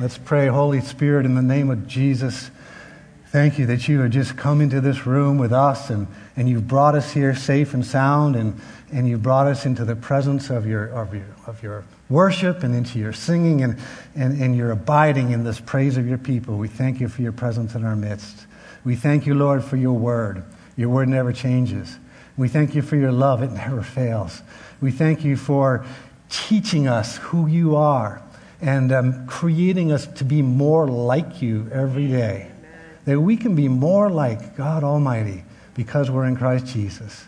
Let's pray, Holy Spirit, in the name of Jesus. Thank you that you have just come into this room with us and, and you've brought us here safe and sound and, and you've brought us into the presence of your, of your, of your worship and into your singing and, and, and your abiding in this praise of your people. We thank you for your presence in our midst. We thank you, Lord, for your word. Your word never changes. We thank you for your love, it never fails. We thank you for teaching us who you are and um, creating us to be more like you every day. That we can be more like God Almighty because we're in Christ Jesus.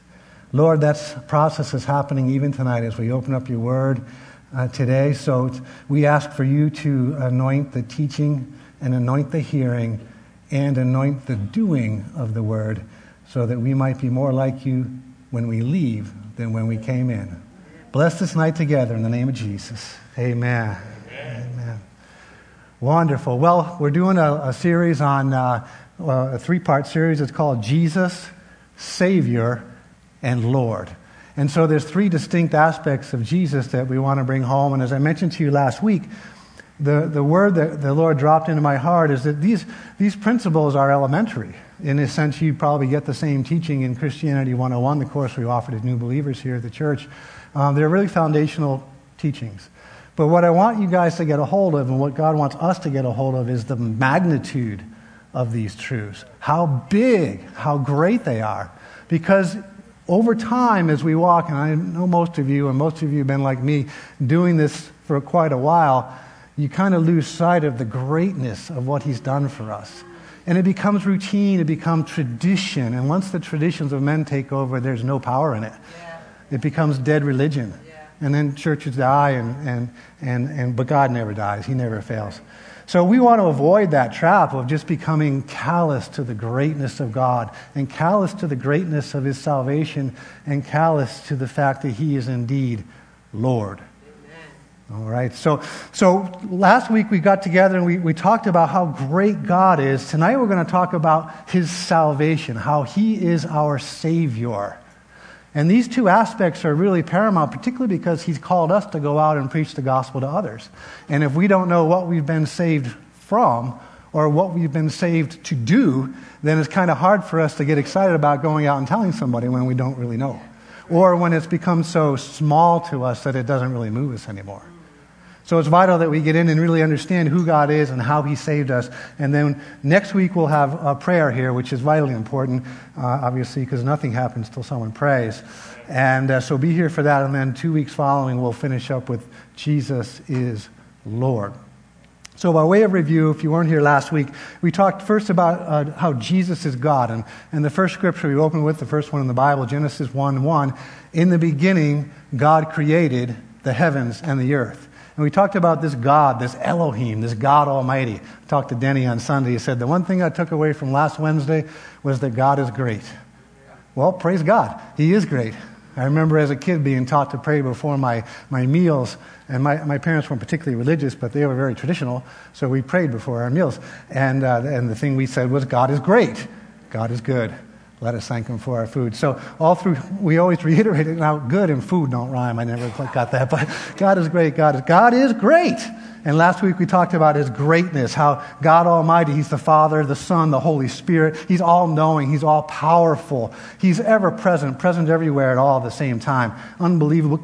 Lord, that process is happening even tonight as we open up your word uh, today. So we ask for you to anoint the teaching and anoint the hearing and anoint the doing of the word so that we might be more like you when we leave than when we came in. Bless this night together in the name of Jesus. Amen. Amen. Wonderful. Well, we're doing a, a series on uh, a three part series. It's called Jesus, Savior, and Lord. And so there's three distinct aspects of Jesus that we want to bring home. And as I mentioned to you last week, the, the word that the Lord dropped into my heart is that these, these principles are elementary. In a sense, you probably get the same teaching in Christianity 101, the course we offer to new believers here at the church. Um, they're really foundational teachings. But what I want you guys to get a hold of, and what God wants us to get a hold of, is the magnitude of these truths. How big, how great they are. Because over time, as we walk, and I know most of you, and most of you have been like me, doing this for quite a while, you kind of lose sight of the greatness of what He's done for us. And it becomes routine, it becomes tradition. And once the traditions of men take over, there's no power in it. Yeah. It becomes dead religion. Yeah. And then churches die, and, and, and, and, but God never dies, He never fails. So we want to avoid that trap of just becoming callous to the greatness of God and callous to the greatness of His salvation and callous to the fact that He is indeed Lord. All right. So, so last week we got together and we, we talked about how great God is. Tonight we're going to talk about his salvation, how he is our Savior. And these two aspects are really paramount, particularly because he's called us to go out and preach the gospel to others. And if we don't know what we've been saved from or what we've been saved to do, then it's kind of hard for us to get excited about going out and telling somebody when we don't really know. Or when it's become so small to us that it doesn't really move us anymore. So it's vital that we get in and really understand who God is and how He saved us. And then next week we'll have a prayer here, which is vitally important, uh, obviously, because nothing happens till someone prays. And uh, so be here for that. And then two weeks following, we'll finish up with Jesus is Lord. So, by way of review, if you weren't here last week, we talked first about uh, how Jesus is God. And, and the first scripture we opened with, the first one in the Bible, Genesis 1 1, in the beginning, God created the heavens and the earth. And we talked about this God, this Elohim, this God Almighty. I talked to Denny on Sunday. He said, The one thing I took away from last Wednesday was that God is great. Well, praise God. He is great. I remember as a kid being taught to pray before my, my meals, and my, my parents weren't particularly religious, but they were very traditional, so we prayed before our meals. And, uh, and the thing we said was, God is great. God is good. Let us thank him for our food. So all through, we always reiterate it. Now, good and food don't rhyme. I never got that, but God is great. God is, God is great. And last week we talked about his greatness, how God Almighty, he's the Father, the Son, the Holy Spirit. He's all knowing. He's all powerful. He's ever present, present everywhere at all at the same time. Unbelievable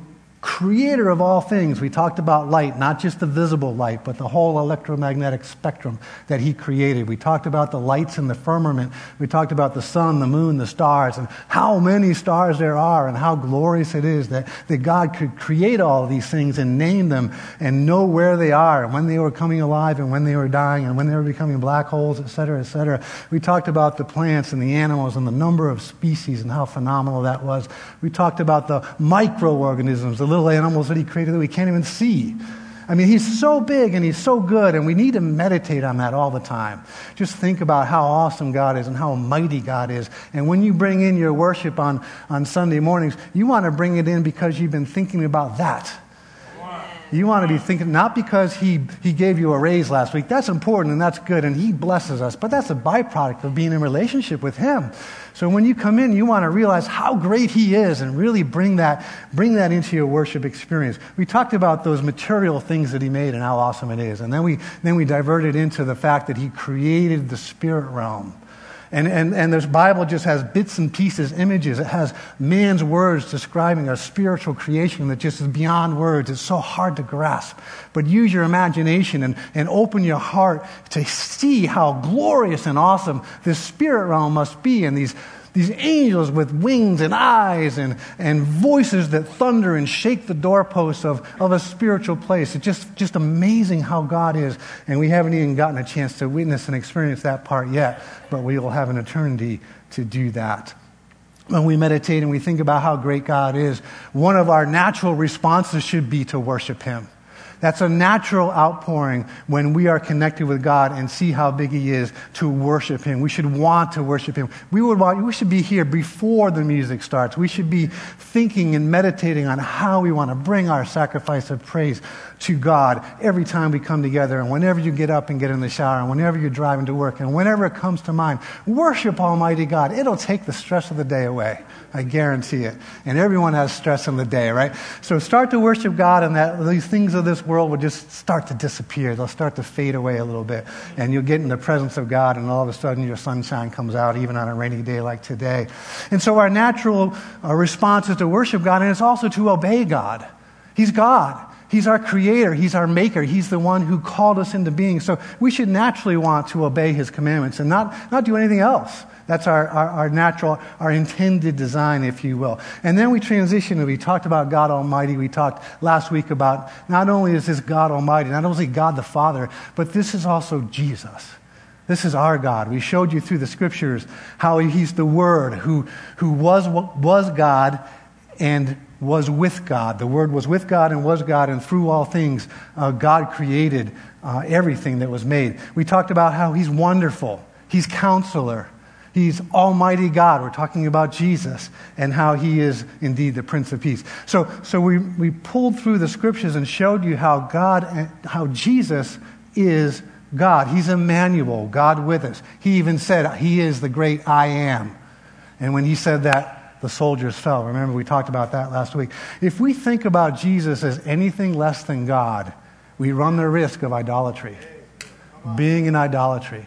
creator of all things. We talked about light, not just the visible light, but the whole electromagnetic spectrum that he created. We talked about the lights in the firmament. We talked about the sun, the moon, the stars, and how many stars there are, and how glorious it is that, that God could create all these things and name them and know where they are, and when they were coming alive, and when they were dying, and when they were becoming black holes, et cetera, et cetera. We talked about the plants and the animals and the number of species and how phenomenal that was. We talked about the microorganisms, the little animals that he created that we can't even see. I mean, he's so big and he's so good, and we need to meditate on that all the time. Just think about how awesome God is and how mighty God is. And when you bring in your worship on, on Sunday mornings, you want to bring it in because you've been thinking about that. You want to be thinking, not because he, he gave you a raise last week. That's important and that's good and he blesses us, but that's a byproduct of being in relationship with him. So when you come in, you want to realize how great he is and really bring that, bring that into your worship experience. We talked about those material things that he made and how awesome it is. And then we, then we diverted into the fact that he created the spirit realm. And, and, and this Bible just has bits and pieces, images. It has man's words describing a spiritual creation that just is beyond words. It's so hard to grasp. But use your imagination and, and open your heart to see how glorious and awesome this spirit realm must be and these these angels with wings and eyes and, and voices that thunder and shake the doorposts of, of a spiritual place. It's just, just amazing how God is. And we haven't even gotten a chance to witness and experience that part yet, but we will have an eternity to do that. When we meditate and we think about how great God is, one of our natural responses should be to worship Him. That's a natural outpouring when we are connected with God and see how big He is to worship Him. We should want to worship Him. We, would want, we should be here before the music starts. We should be thinking and meditating on how we want to bring our sacrifice of praise to God every time we come together and whenever you get up and get in the shower and whenever you're driving to work and whenever it comes to mind. Worship Almighty God. It'll take the stress of the day away. I guarantee it. And everyone has stress in the day, right? So start to worship God, and that these things of this world will just start to disappear. They'll start to fade away a little bit. And you'll get in the presence of God, and all of a sudden your sunshine comes out, even on a rainy day like today. And so our natural uh, response is to worship God, and it's also to obey God. He's God. He's our creator. He's our maker. He's the one who called us into being. So we should naturally want to obey his commandments and not, not do anything else. That's our, our, our, natural, our intended design, if you will. And then we transition and we talked about God Almighty. We talked last week about not only is this God Almighty, not only God the Father, but this is also Jesus. This is our God. We showed you through the scriptures how He's the Word who, who was, was God and was with God. The Word was with God and was God, and through all things, uh, God created uh, everything that was made. We talked about how He's wonderful, He's counselor, He's Almighty God. We're talking about Jesus and how He is indeed the Prince of Peace. So, so we, we pulled through the scriptures and showed you how God, how Jesus is God. He's Emmanuel, God with us. He even said, He is the great I am. And when He said that, the soldiers fell. Remember, we talked about that last week. If we think about Jesus as anything less than God, we run the risk of idolatry, being in idolatry.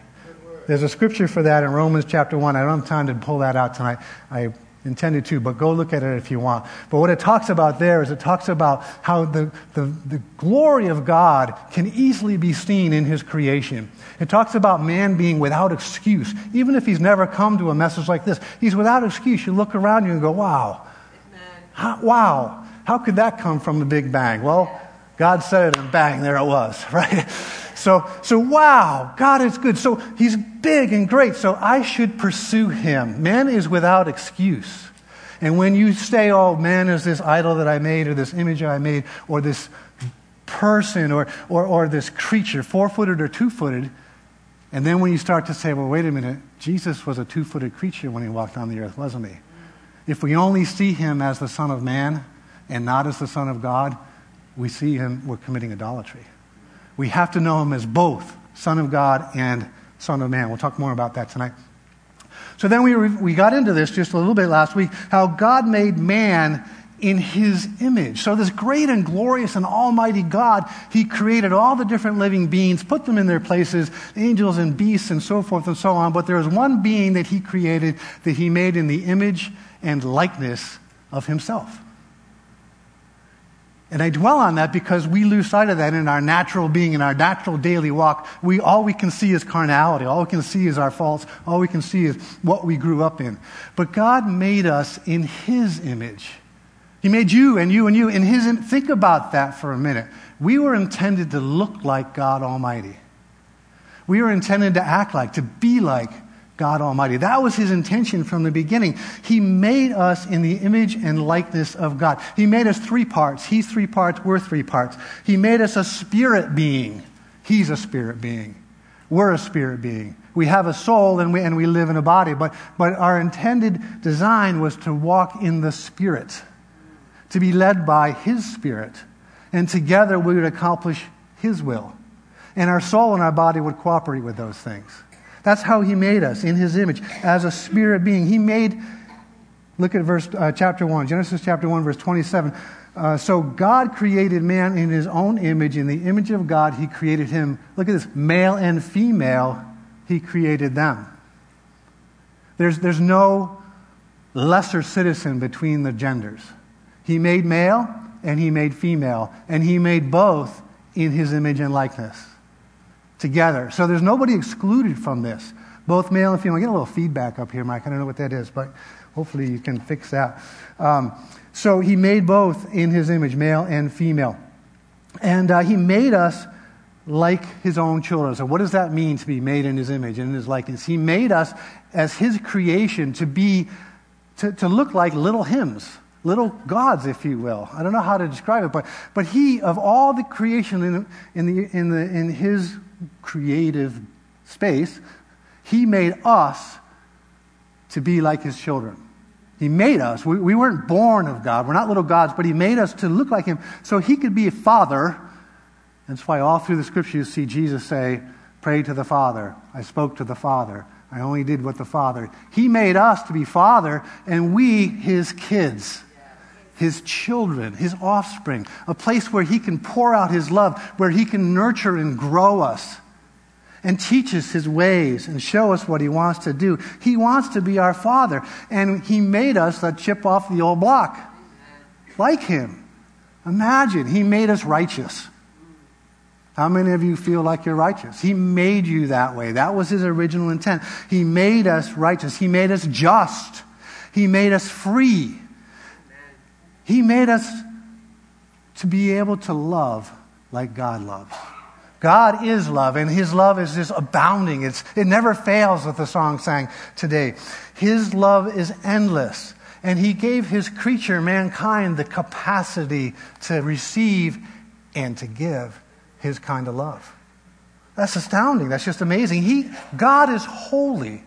There's a scripture for that in Romans chapter 1. I don't have time to pull that out tonight. I intended to, but go look at it if you want. But what it talks about there is it talks about how the, the, the glory of God can easily be seen in his creation. It talks about man being without excuse. Even if he's never come to a message like this, he's without excuse. You look around you and go, wow. How, wow. How could that come from the Big Bang? Well, God said it and bang, there it was, right? So, so wow, God is good. So he's big and great. So I should pursue him. Man is without excuse. And when you say, oh, man is this idol that I made, or this image I made, or this person, or, or, or this creature, four footed or two footed, and then when you start to say, well, wait a minute, Jesus was a two footed creature when he walked on the earth, wasn't he? If we only see him as the Son of Man and not as the Son of God, we see him, we're committing idolatry. We have to know him as both Son of God and Son of Man. We'll talk more about that tonight. So then we, we got into this just a little bit last week how God made man in his image. So, this great and glorious and almighty God, he created all the different living beings, put them in their places, angels and beasts and so forth and so on. But there is one being that he created that he made in the image and likeness of himself. And I dwell on that because we lose sight of that in our natural being, in our natural daily walk. We, all we can see is carnality. All we can see is our faults. All we can see is what we grew up in. But God made us in His image. He made you and you and you in His. Think about that for a minute. We were intended to look like God Almighty. We were intended to act like, to be like God Almighty. That was his intention from the beginning. He made us in the image and likeness of God. He made us three parts. He's three parts, we're three parts. He made us a spirit being. He's a spirit being. We're a spirit being. We have a soul and we, and we live in a body, but, but our intended design was to walk in the spirit, to be led by his spirit And together we would accomplish His will. And our soul and our body would cooperate with those things. That's how He made us in His image as a spirit being. He made, look at verse, uh, chapter 1, Genesis chapter 1, verse 27. Uh, so God created man in His own image. In the image of God, He created him. Look at this male and female, He created them. There's, there's no lesser citizen between the genders. He made male and he made female, and he made both in his image and likeness together. So there's nobody excluded from this, both male and female. I get a little feedback up here, Mike. I don't know what that is, but hopefully you can fix that. Um, so he made both in his image, male and female. And uh, he made us like his own children. So, what does that mean to be made in his image and in his likeness? He made us as his creation to be, to, to look like little hymns, little gods, if you will. I don't know how to describe it, but, but he, of all the creation in, in, the, in, the, in his creative space, he made us to be like his children. He made us. We, we weren't born of God. We're not little gods, but he made us to look like him so he could be a father that's why all through the scripture you see Jesus say, Pray to the Father. I spoke to the Father. I only did what the Father. He made us to be Father, and we, His kids, His children, His offspring, a place where He can pour out His love, where He can nurture and grow us and teach us His ways and show us what He wants to do. He wants to be our Father, and He made us a chip off the old block, like Him. Imagine, He made us righteous. How many of you feel like you're righteous? He made you that way. That was his original intent. He made us righteous. He made us just. He made us free. He made us to be able to love like God loves. God is love, and His love is just abounding. It's, it never fails, what the song sang today. His love is endless, and He gave His creature, mankind, the capacity to receive and to give his kind of love. That's astounding. That's just amazing. He, God is holy.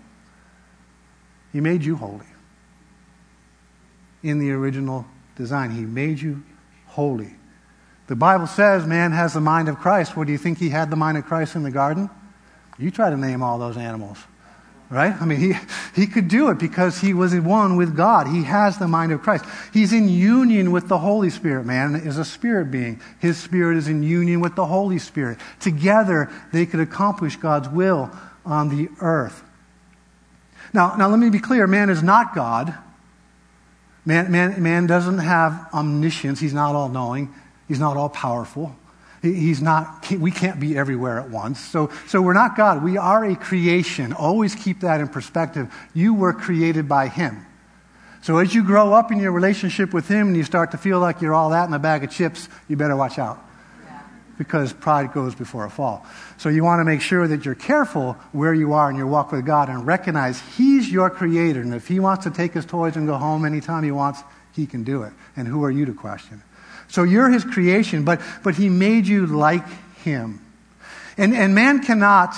He made you holy. In the original design, He made you holy. The Bible says man has the mind of Christ. What do you think he had the mind of Christ in the garden? You try to name all those animals. Right? I mean, he, he could do it because he was one with God. He has the mind of Christ. He's in union with the Holy Spirit. Man is a spirit being. His spirit is in union with the Holy Spirit. Together, they could accomplish God's will on the earth. Now, now let me be clear man is not God. Man, man, man doesn't have omniscience. He's not all knowing. He's not all powerful. He's not, we can't be everywhere at once. So, so we're not God. We are a creation. Always keep that in perspective. You were created by Him. So as you grow up in your relationship with Him and you start to feel like you're all that in a bag of chips, you better watch out. Because pride goes before a fall. So you want to make sure that you're careful where you are in your walk with God and recognize He's your creator. And if He wants to take His toys and go home anytime He wants, He can do it. And who are you to question? So you're his creation, but, but he made you like him. And, and man cannot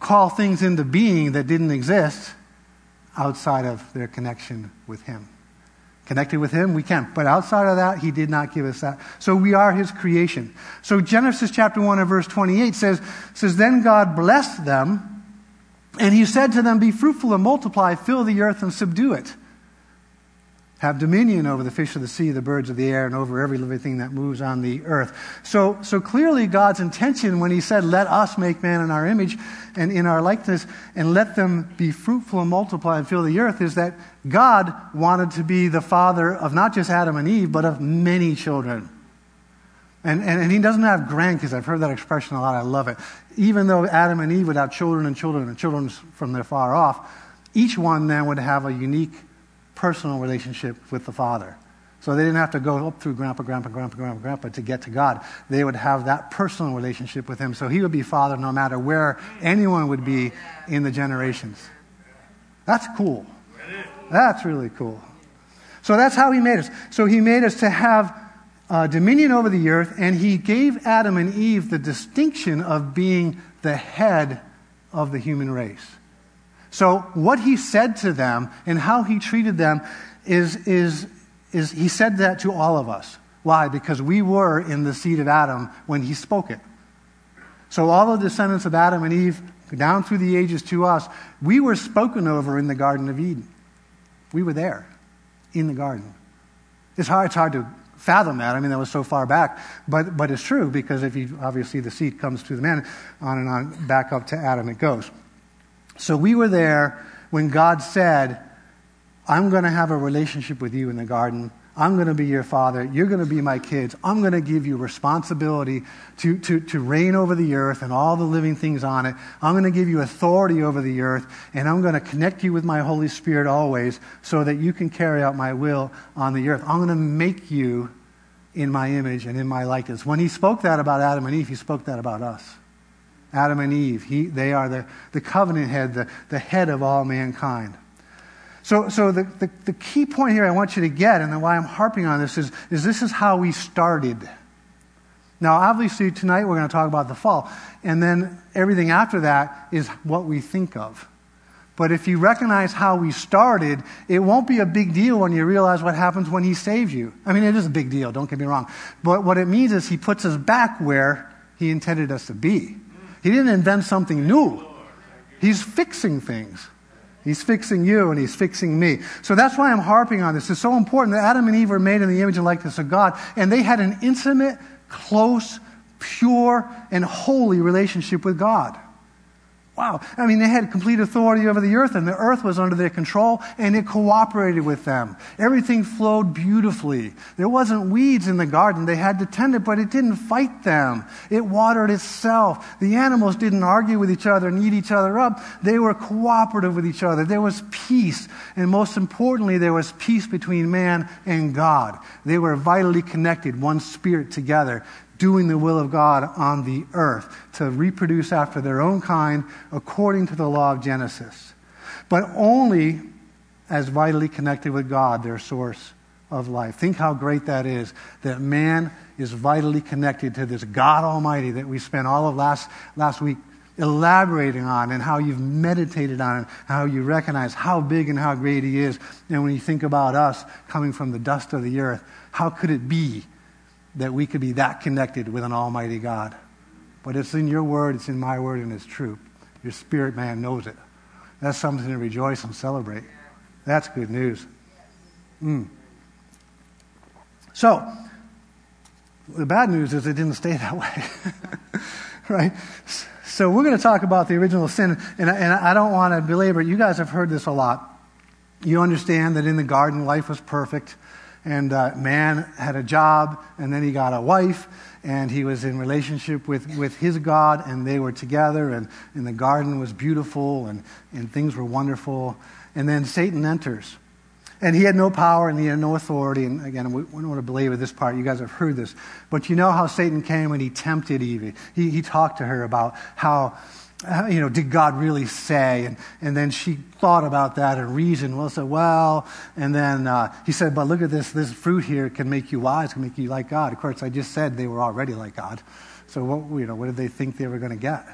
call things into being that didn't exist outside of their connection with him. Connected with him, we can. But outside of that, he did not give us that. So we are his creation. So Genesis chapter 1 and verse 28 says, says Then God blessed them, and he said to them, Be fruitful and multiply, fill the earth and subdue it have dominion over the fish of the sea, the birds of the air, and over every living thing that moves on the earth. So, so clearly, God's intention when He said, Let us make man in our image and in our likeness, and let them be fruitful and multiply and fill the earth, is that God wanted to be the father of not just Adam and Eve, but of many children. And, and, and he doesn't have grandkids. I've heard that expression a lot. I love it. Even though Adam and Eve would have children and children and children from their far off, each one then would have a unique personal relationship with the Father. So they didn't have to go up through grandpa, grandpa, grandpa, grandpa, grandpa to get to God. They would have that personal relationship with Him. So He would be Father no matter where anyone would be in the generations. That's cool. That's really cool. So that's how He made us. So He made us to have uh, dominion over the earth, and He gave Adam and Eve the distinction of being the head of the human race. So, what he said to them and how he treated them is, is, is he said that to all of us. Why? Because we were in the seed of Adam when he spoke it. So, all the descendants of Adam and Eve, down through the ages to us, we were spoken over in the Garden of Eden. We were there in the garden. It's hard, it's hard to fathom that. I mean, that was so far back. But, but it's true because if you obviously the seed comes to the man, on and on, back up to Adam it goes. So we were there when God said, I'm going to have a relationship with you in the garden. I'm going to be your father. You're going to be my kids. I'm going to give you responsibility to, to, to reign over the earth and all the living things on it. I'm going to give you authority over the earth, and I'm going to connect you with my Holy Spirit always so that you can carry out my will on the earth. I'm going to make you in my image and in my likeness. When he spoke that about Adam and Eve, he spoke that about us. Adam and Eve, he, they are the, the covenant head, the, the head of all mankind. So, so the, the, the, key point here I want you to get, and why I'm harping on this, is, is this is how we started. Now, obviously, tonight we're going to talk about the fall. And then everything after that is what we think of. But if you recognize how we started, it won't be a big deal when you realize what happens when He saves you. I mean, it is a big deal, don't get me wrong. But what it means is He puts us back where He intended us to be. He didn't invent something new, He's fixing things. He's fixing you and he's fixing me. So that's why I'm harping on this. It's so important that Adam and Eve were made in the image and likeness of God, and they had an intimate, close, pure, and holy relationship with God. Wow. I mean, they had complete authority over the earth, and the earth was under their control, and it cooperated with them. Everything flowed beautifully. There wasn't weeds in the garden. They had to tend it, but it didn't fight them. It watered itself. The animals didn't argue with each other and eat each other up. They were cooperative with each other. There was peace, and most importantly, there was peace between man and God. They were vitally connected, one spirit together doing the will of God on the earth to reproduce after their own kind according to the law of Genesis. But only as vitally connected with God, their source of life. Think how great that is that man is vitally connected to this God Almighty that we spent all of last, last week elaborating on and how you've meditated on it, how you recognize how big and how great He is. And when you think about us coming from the dust of the earth, how could it be that we could be that connected with an almighty God. But it's in your word, it's in my word, and it's true. Your spirit man knows it. That's something to rejoice and celebrate. That's good news. Mm. So, the bad news is it didn't stay that way. right? So, we're going to talk about the original sin, and, and I don't want to belabor it. You guys have heard this a lot. You understand that in the garden, life was perfect and uh, man had a job, and then he got a wife, and he was in relationship with, with his God, and they were together, and, and the garden was beautiful, and, and things were wonderful. And then Satan enters. And he had no power and he had no authority. And again, we don't want to belabor this part. You guys have heard this. But you know how Satan came and he tempted Eve. He, he talked to her about how you know, did God really say? And, and then she thought about that and reasoned. Well, said, well, and then uh, he said, but look at this, this fruit here can make you wise, can make you like God. Of course, I just said they were already like God. So what, you know, what did they think they were going to get?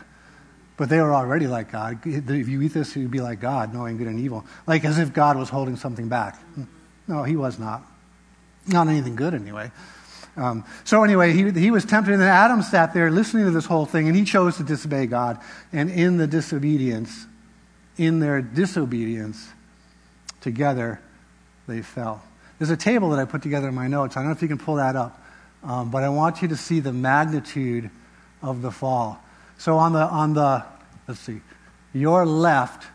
But they were already like God. If you eat this, you'd be like God, knowing good and evil. Like as if God was holding something back. No, he was not. Not anything good, anyway. Um, so anyway, he, he was tempted, and then Adam sat there listening to this whole thing, and he chose to disobey God. And in the disobedience, in their disobedience, together they fell. There's a table that I put together in my notes. I don't know if you can pull that up, um, but I want you to see the magnitude of the fall. So on the on the let's see, your left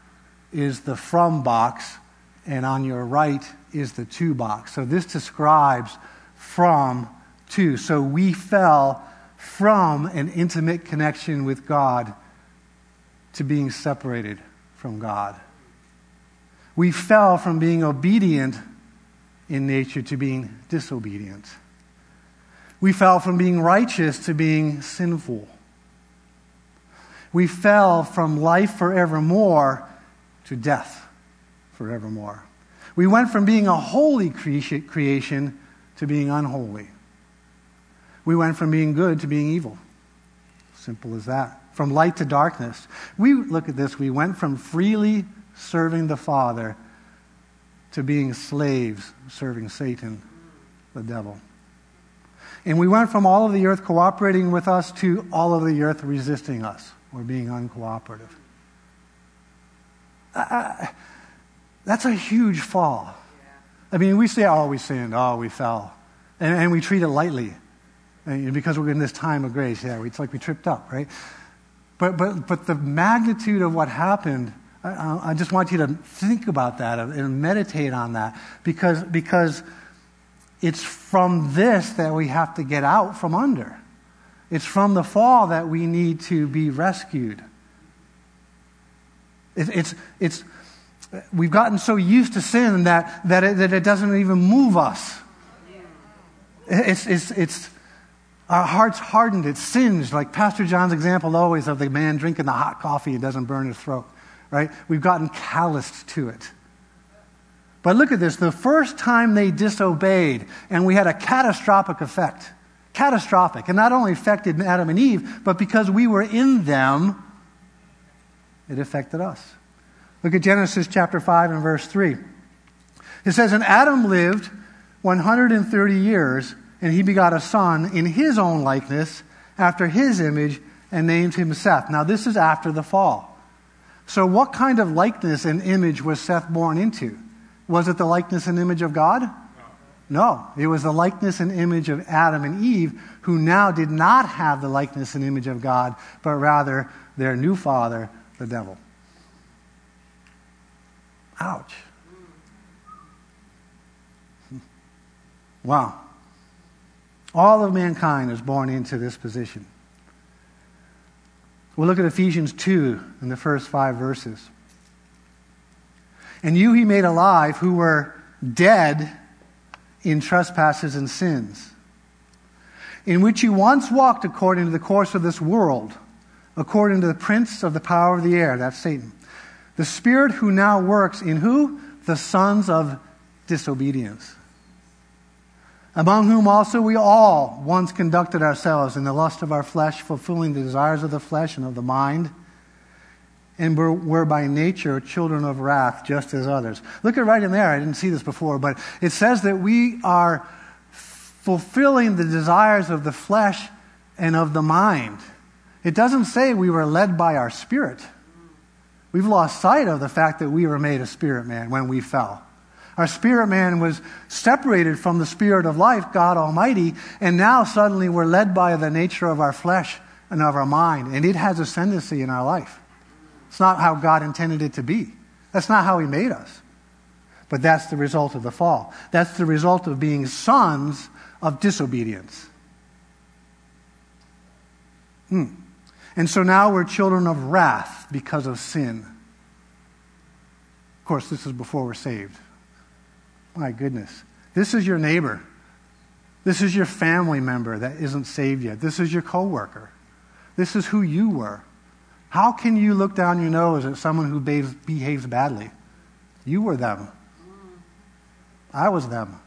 is the from box, and on your right is the to box. So this describes from to. So we fell from an intimate connection with God to being separated from God. We fell from being obedient in nature to being disobedient. We fell from being righteous to being sinful. We fell from life forevermore to death forevermore. We went from being a holy creation to being unholy. We went from being good to being evil. Simple as that. From light to darkness. We look at this, we went from freely serving the Father to being slaves serving Satan, the devil. And we went from all of the earth cooperating with us to all of the earth resisting us or being uncooperative. Uh, that's a huge fall. I mean, we say, oh, we sinned, oh, we fell. And, and we treat it lightly. Uh, and because we're in this time of grace, yeah, it's like we tripped up, right? But, but, but the magnitude of what happened, I, I just want you to think about that and meditate on that because, because it's from this that we have to get out from under. It's from the fall that we need to be rescued. It, it's, it's, we've gotten so used to sin that, that, it, that it doesn't even move us. It's, it's, it's, our heart's hardened, it's singed, like Pastor John's example always of the man drinking the hot coffee and doesn't burn his throat, right? We've gotten calloused to it. But look at this the first time they disobeyed, and we had a catastrophic effect. Catastrophic. And not only affected Adam and Eve, but because we were in them, it affected us. Look at Genesis chapter 5 and verse 3. It says, And Adam lived 130 years, and he begot a son in his own likeness, after his image, and named him Seth. Now, this is after the fall. So, what kind of likeness and image was Seth born into? Was it the likeness and image of God? No. It was the likeness and image of Adam and Eve, who now did not have the likeness and image of God, but rather their new father, the devil. Ouch. Wow. All of mankind is born into this position. We'll look at Ephesians 2 in the first five verses. And you he made alive who were dead in trespasses and sins, in which you once walked according to the course of this world, according to the prince of the power of the air, that's Satan the Spirit who now works in who? The sons of disobedience. Among whom also we all once conducted ourselves in the lust of our flesh, fulfilling the desires of the flesh and of the mind, and were, were by nature children of wrath, just as others. Look at right in there. I didn't see this before, but it says that we are fulfilling the desires of the flesh and of the mind. It doesn't say we were led by our spirit. We've lost sight of the fact that we were made a spirit man when we fell. Our spirit man was separated from the spirit of life, God Almighty, and now suddenly we're led by the nature of our flesh and of our mind, and it has ascendancy in our life. It's not how God intended it to be. That's not how He made us. But that's the result of the fall. That's the result of being sons of disobedience. Hmm. And so now we're children of wrath because of sin. Of course, this is before we're saved. My goodness. This is your neighbor. This is your family member that isn't saved yet. This is your coworker. This is who you were. How can you look down your nose at someone who behaves badly? You were them. I was them.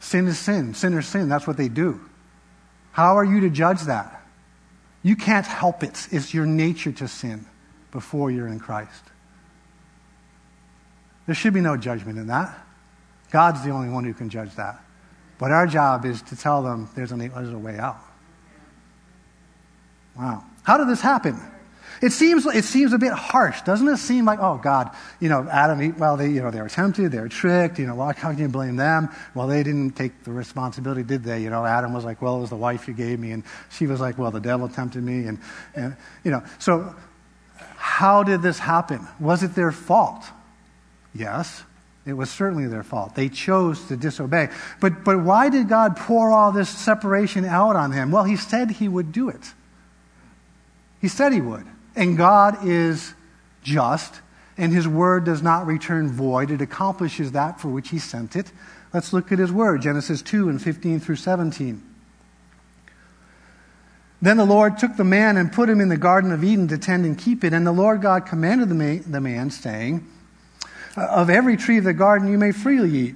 Sin is sin. Sin is sin. That's what they do. How are you to judge that? You can't help it. It's your nature to sin before you're in Christ. There should be no judgment in that. God's the only one who can judge that. But our job is to tell them there's a, there's a way out. Wow. How did this happen? It seems, it seems a bit harsh, doesn't it seem like, oh, God, you know, Adam, well, they, you know, they were tempted, they were tricked, you know, how can you blame them? Well, they didn't take the responsibility, did they? You know, Adam was like, well, it was the wife you gave me, and she was like, well, the devil tempted me, and, and you know, so how did this happen? Was it their fault? Yes. It was certainly their fault. They chose to disobey. But, but why did God pour all this separation out on him? Well, He said He would do it. He said He would. And God is just, and his word does not return void. It accomplishes that for which he sent it. Let's look at his word Genesis 2 and 15 through 17. Then the Lord took the man and put him in the Garden of Eden to tend and keep it. And the Lord God commanded the man saying, Of every tree of the garden you may freely eat,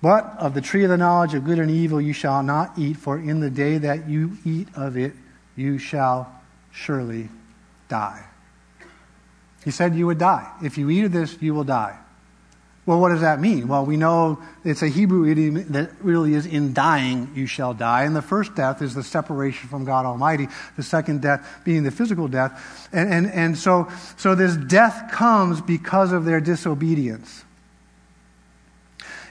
but of the tree of the knowledge of good and evil you shall not eat, for in the day that you eat of it you shall surely die. He said you would die. If you eat of this, you will die. Well, what does that mean? Well, we know it's a Hebrew idiom that really is in dying, you shall die. And the first death is the separation from God Almighty, the second death being the physical death. And, and, and so, so this death comes because of their disobedience.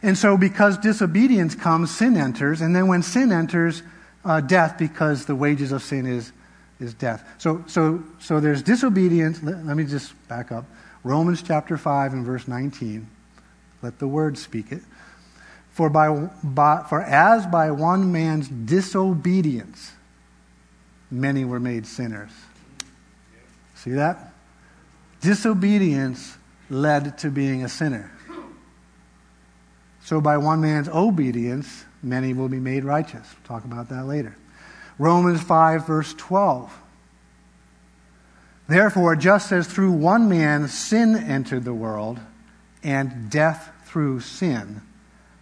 And so, because disobedience comes, sin enters. And then, when sin enters, uh, death, because the wages of sin is, is death. So, so, so there's disobedience. Let, let me just back up. Romans chapter 5 and verse 19. Let the word speak it. For, by, by, for as by one man's disobedience, many were made sinners. See that? Disobedience led to being a sinner. So by one man's obedience, many will be made righteous. We'll talk about that later. Romans 5, verse 12. Therefore, just as through one man sin entered the world, and death through sin.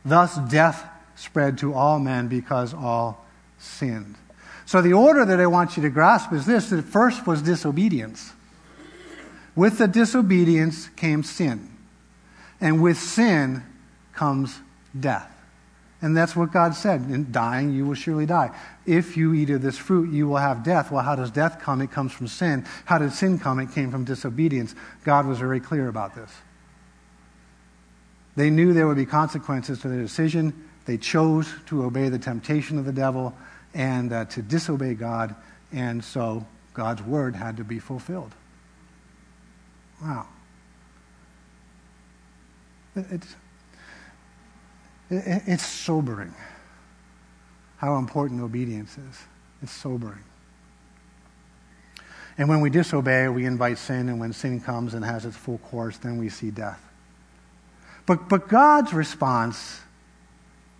Thus, death spread to all men because all sinned. So, the order that I want you to grasp is this that first was disobedience. With the disobedience came sin. And with sin comes death. And that's what God said. In dying, you will surely die. If you eat of this fruit, you will have death. Well, how does death come? It comes from sin. How did sin come? It came from disobedience. God was very clear about this. They knew there would be consequences to their decision. They chose to obey the temptation of the devil and uh, to disobey God, and so God's word had to be fulfilled. Wow. It's, it's sobering how important obedience is. It's sobering. And when we disobey, we invite sin, and when sin comes and has its full course, then we see death. But, but God's response,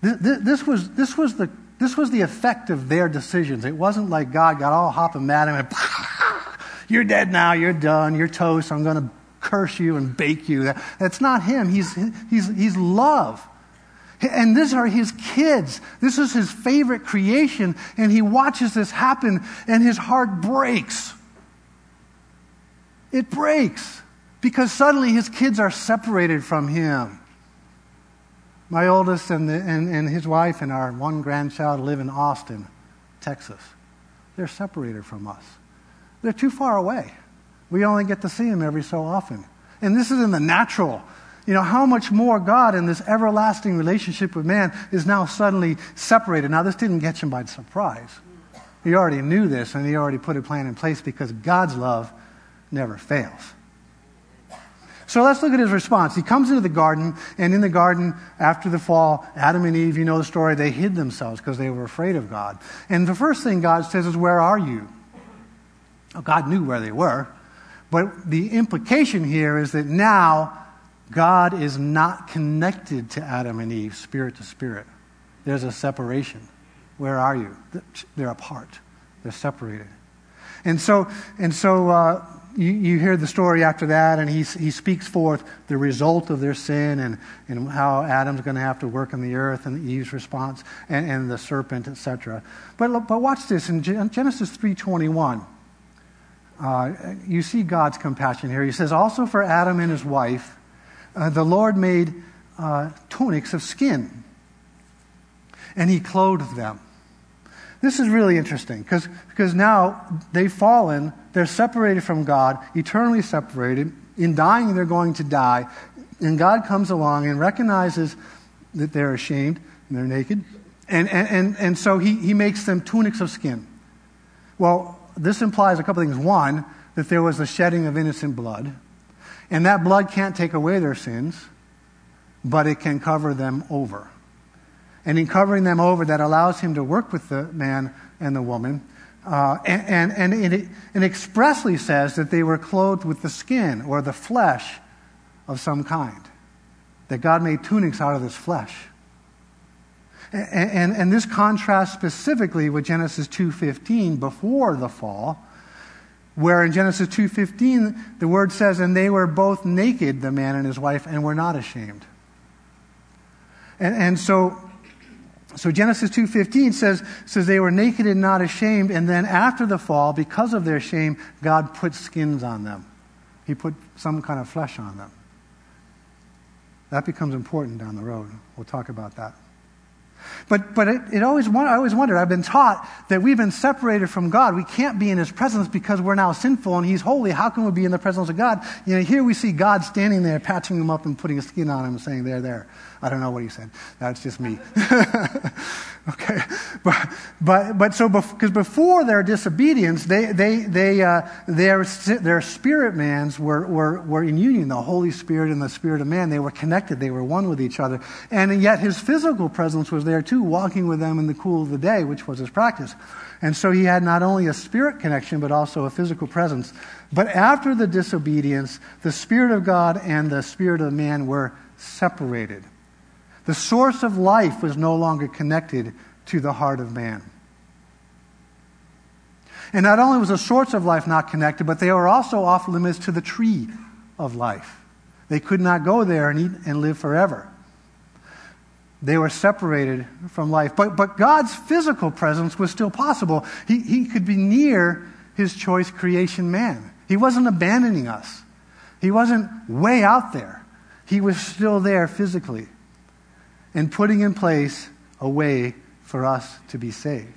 this, this, was, this, was the, this was the effect of their decisions. It wasn't like God got all hopping mad and went, You're dead now, you're done, you're toast, I'm going to curse you and bake you. That, that's not Him. He's, he's, he's love. And these are his kids. This is his favorite creation. And he watches this happen, and his heart breaks. It breaks because suddenly his kids are separated from him. My oldest and, the, and, and his wife and our one grandchild live in Austin, Texas. They're separated from us. They're too far away. We only get to see them every so often. And this is in the natural. You know, how much more God in this everlasting relationship with man is now suddenly separated. Now, this didn't catch him by surprise. He already knew this and he already put a plan in place because God's love never fails. So let's look at his response. He comes into the garden, and in the garden, after the fall, Adam and Eve, you know the story, they hid themselves because they were afraid of God. And the first thing God says is, Where are you? Well, God knew where they were, but the implication here is that now God is not connected to Adam and Eve, spirit to spirit. There's a separation. Where are you? They're apart. They're separated. And so, and so uh, you, you hear the story after that, and he, he speaks forth the result of their sin and, and how Adam's going to have to work in the earth and Eve's response and, and the serpent, etc. But, but watch this in Genesis 3.21. Uh, you see God's compassion here. He says, Also for Adam and his wife, uh, the Lord made uh, tunics of skin, and he clothed them. This is really interesting because now they've fallen, they're separated from God, eternally separated. In dying, they're going to die. And God comes along and recognizes that they're ashamed and they're naked. And, and, and, and so he, he makes them tunics of skin. Well, this implies a couple things. One, that there was the shedding of innocent blood. And that blood can't take away their sins, but it can cover them over. And in covering them over, that allows him to work with the man and the woman. Uh, and, and, and it, expressly says that they were clothed with the skin or the flesh of some kind. That God made tunics out of this flesh. And, and, and, this contrasts specifically with Genesis 2.15 before the fall, where in Genesis 2.15 the word says, and they were both naked, the man and his wife, and were not ashamed. And, and so so Genesis 2:15 says says they were naked and not ashamed and then after the fall because of their shame God put skins on them. He put some kind of flesh on them. That becomes important down the road. We'll talk about that. But, but it, it always, I always wondered, I've been taught that we've been separated from God. We can't be in His presence because we're now sinful and He's holy. How can we be in the presence of God? You know, here we see God standing there, patching him up and putting a skin on him saying, there, there. I don't know what he said. That's just me. okay. But, but, but so, because before their disobedience, they, they, they, uh, their, their spirit mans were, were, were in union. The Holy Spirit and the Spirit of man, they were connected. They were one with each other. And yet his physical presence was there too, walking with them in the cool of the day, which was his practice. And so he had not only a spirit connection, but also a physical presence. But after the disobedience, the Spirit of God and the Spirit of man were separated. The source of life was no longer connected to the heart of man. And not only was the source of life not connected, but they were also off limits to the tree of life. They could not go there and eat and live forever. They were separated from life. But, but God's physical presence was still possible. He, he could be near his choice creation man. He wasn't abandoning us, he wasn't way out there. He was still there physically and putting in place a way for us to be saved.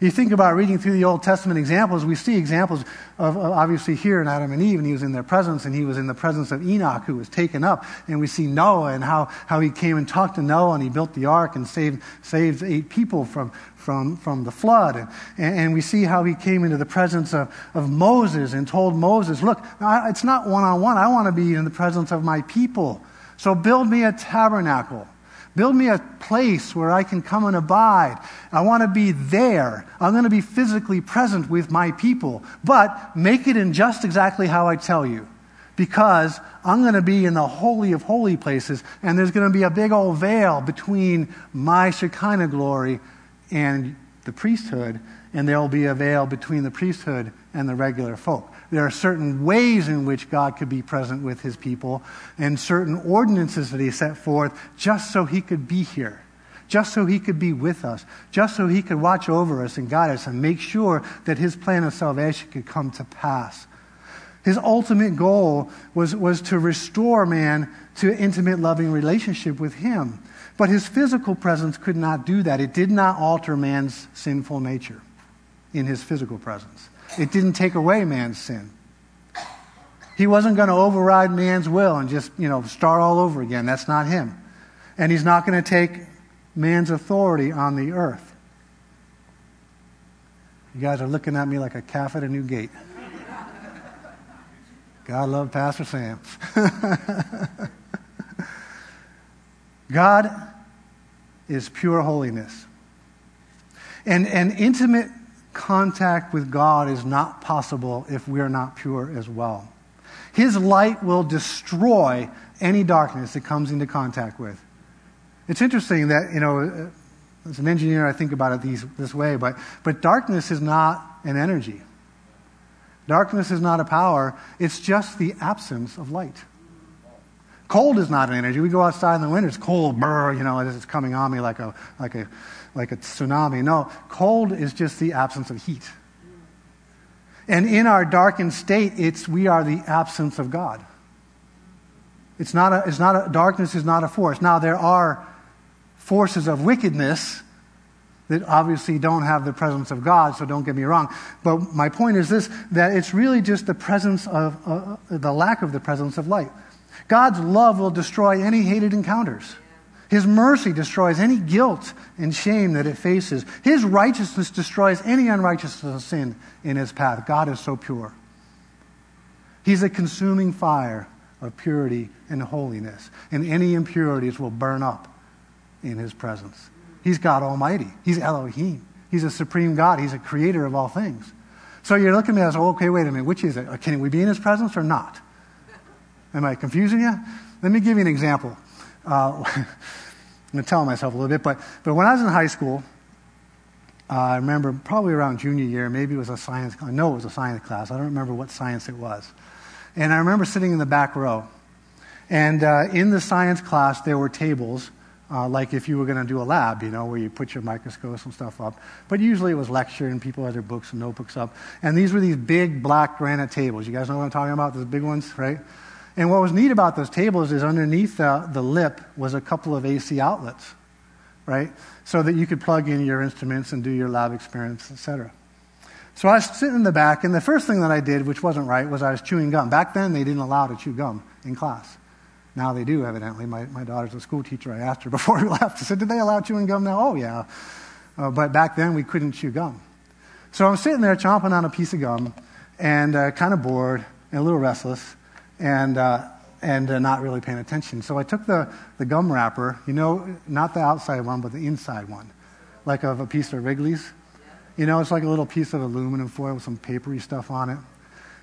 You think about reading through the Old Testament examples, we see examples of, obviously here in Adam and Eve, and he was in their presence, and he was in the presence of Enoch, who was taken up. And we see Noah and how, how he came and talked to Noah, and he built the ark and saved, saved eight people from, from, from the flood. And, and we see how he came into the presence of, of Moses and told Moses, Look, it's not one on one. I want to be in the presence of my people. So build me a tabernacle. Build me a place where I can come and abide. I want to be there. I'm going to be physically present with my people. But make it in just exactly how I tell you. Because I'm going to be in the holy of holy places, and there's going to be a big old veil between my Shekinah glory and the priesthood, and there will be a veil between the priesthood and the regular folk. There are certain ways in which God could be present with his people and certain ordinances that he set forth just so he could be here, just so he could be with us, just so he could watch over us and guide us and make sure that his plan of salvation could come to pass. His ultimate goal was, was to restore man to intimate, loving relationship with him. But his physical presence could not do that. It did not alter man's sinful nature in his physical presence. It didn't take away man's sin. He wasn't going to override man's will and just, you know, start all over again. That's not him. And he's not going to take man's authority on the earth. You guys are looking at me like a calf at a new gate. God love Pastor Sam. God is pure holiness. And, and intimate contact with God is not possible if we're not pure as well. His light will destroy any darkness it comes into contact with. It's interesting that, you know, as an engineer, I think about it these, this way, but, but darkness is not an energy. Darkness is not a power, it's just the absence of light. Cold is not an energy. We go outside in the winter, it's cold, brr, you know, it's coming on me like a, like a like a tsunami. No, cold is just the absence of heat. And in our darkened state, it's, we are the absence of God. It's not a, it's not a, darkness is not a force. Now, there are forces of wickedness that obviously don't have the presence of God, so don't get me wrong. But my point is this that it's really just the presence of, uh, the lack of the presence of light. God's love will destroy any hated encounters. His mercy destroys any guilt and shame that it faces. His righteousness destroys any unrighteousness of sin in his path. God is so pure. He's a consuming fire of purity and holiness, and any impurities will burn up in his presence. He's God Almighty. He's Elohim. He's a supreme God. He's a creator of all things. So you're looking at me as, okay, wait a minute, which is it? Can we be in his presence or not? Am I confusing you? Let me give you an example. Uh, I'm going to tell myself a little bit, but, but when I was in high school, uh, I remember probably around junior year, maybe it was a science, I know it was a science class. I don't remember what science it was. And I remember sitting in the back row. And uh, in the science class, there were tables, uh, like if you were going to do a lab, you know, where you put your microscopes and stuff up. But usually it was lecture and people had their books and notebooks up. And these were these big black granite tables. You guys know what I'm talking about? Those big ones, right? And what was neat about those tables is underneath the, the lip was a couple of AC outlets, right? So that you could plug in your instruments and do your lab experiments, etc. So I was sitting in the back, and the first thing that I did, which wasn't right, was I was chewing gum. Back then, they didn't allow to chew gum in class. Now they do, evidently. My, my daughter's a school teacher. I asked her before we left. I said, Did they allow chewing gum now? Oh, yeah. Uh, but back then, we couldn't chew gum. So I'm sitting there chomping on a piece of gum and uh, kind of bored and a little restless and, uh, and uh, not really paying attention. So I took the, the gum wrapper, you know, not the outside one, but the inside one, like of a piece of Wrigley's. You know, it's like a little piece of aluminum foil with some papery stuff on it.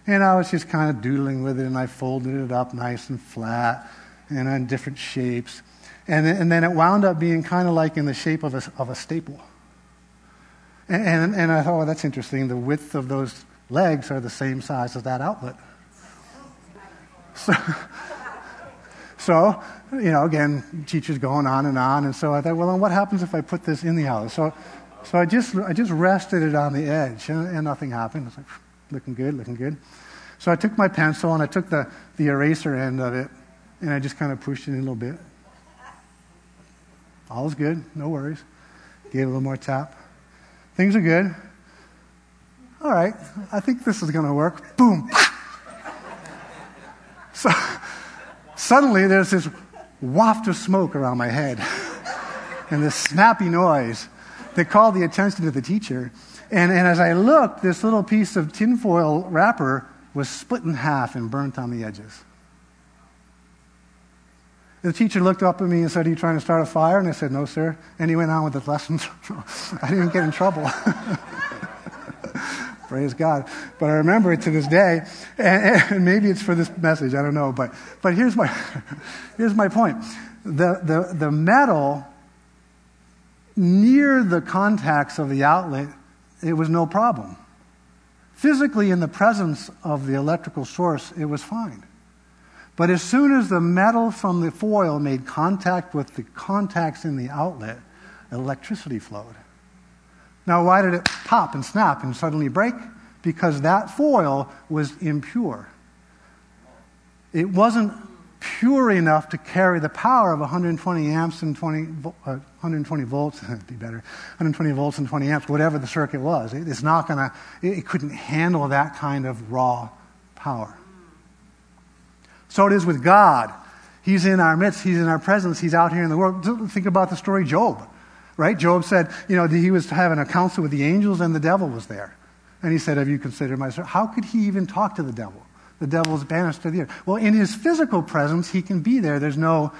And I was just kind of doodling with it, and I folded it up nice and flat and in different shapes. And, and then it wound up being kind of like in the shape of a, of a staple. And, and, and I thought, well, that's interesting. The width of those legs are the same size as that outlet. So, so you know, again, teachers going on and on. And so I thought, well, then what happens if I put this in the outlet? So, so I, just, I just rested it on the edge, and, and nothing happened. It's like, looking good, looking good. So I took my pencil and I took the, the eraser end of it and I just kind of pushed it in a little bit. All's good, no worries. Gave it a little more tap. Things are good. All right, I think this is going to work. Boom. So suddenly there's this waft of smoke around my head and this snappy noise that called the attention of the teacher. And, and as I looked, this little piece of tinfoil wrapper was split in half and burnt on the edges. The teacher looked up at me and said, Are you trying to start a fire? And I said, No, sir. And he went on with his lessons. I didn't get in trouble. Praise God. But I remember it to this day. And, and, maybe it's for this message. I don't know. But, but here's, my, here's my point the, the, the metal near the contacts of the outlet, it was no problem. Physically, in the presence of the electrical source, it was fine. But as soon as the metal from the foil made contact with the contacts in the outlet, electricity flowed. Now, why did it pop and snap and suddenly break? Because that foil was impure. It wasn't pure enough to carry the power of 120 amps and 20, uh, 120 volts, be better, 120 volts and 20 amps, whatever the circuit was. It, it's not going to, it, it couldn't handle that kind of raw power. So it is with God. He's in our midst, He's in our presence, He's out here in the world. Think about the story Job, right? Job said, you know, he was having a council with the angels and the devil was there. And he said, Have you considered my servant? How could he even talk to the devil? The devil is banished to the earth. Well, in his physical presence, he can be there. There's no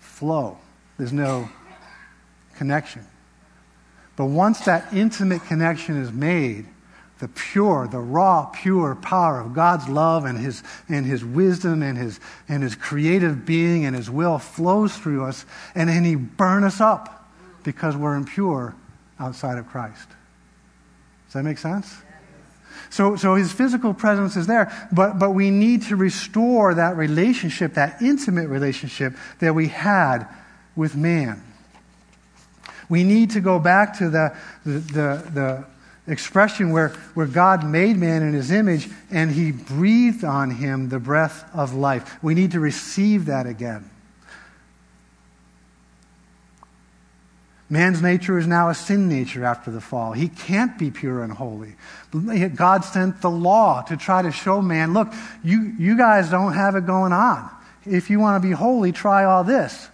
flow, there's no connection. But once that intimate connection is made, the pure, the raw, pure power of God's love and His, and His wisdom and His, and His creative being and His will flows through us, and then He burn us up because we're impure outside of Christ. Does that make sense? So, so his physical presence is there, but, but we need to restore that relationship, that intimate relationship that we had with man. We need to go back to the, the, the, the expression where, where God made man in his image and he breathed on him the breath of life. We need to receive that again. Man's nature is now a sin nature after the fall. He can't be pure and holy. God sent the law to try to show man look, you, you guys don't have it going on. If you want to be holy, try all this.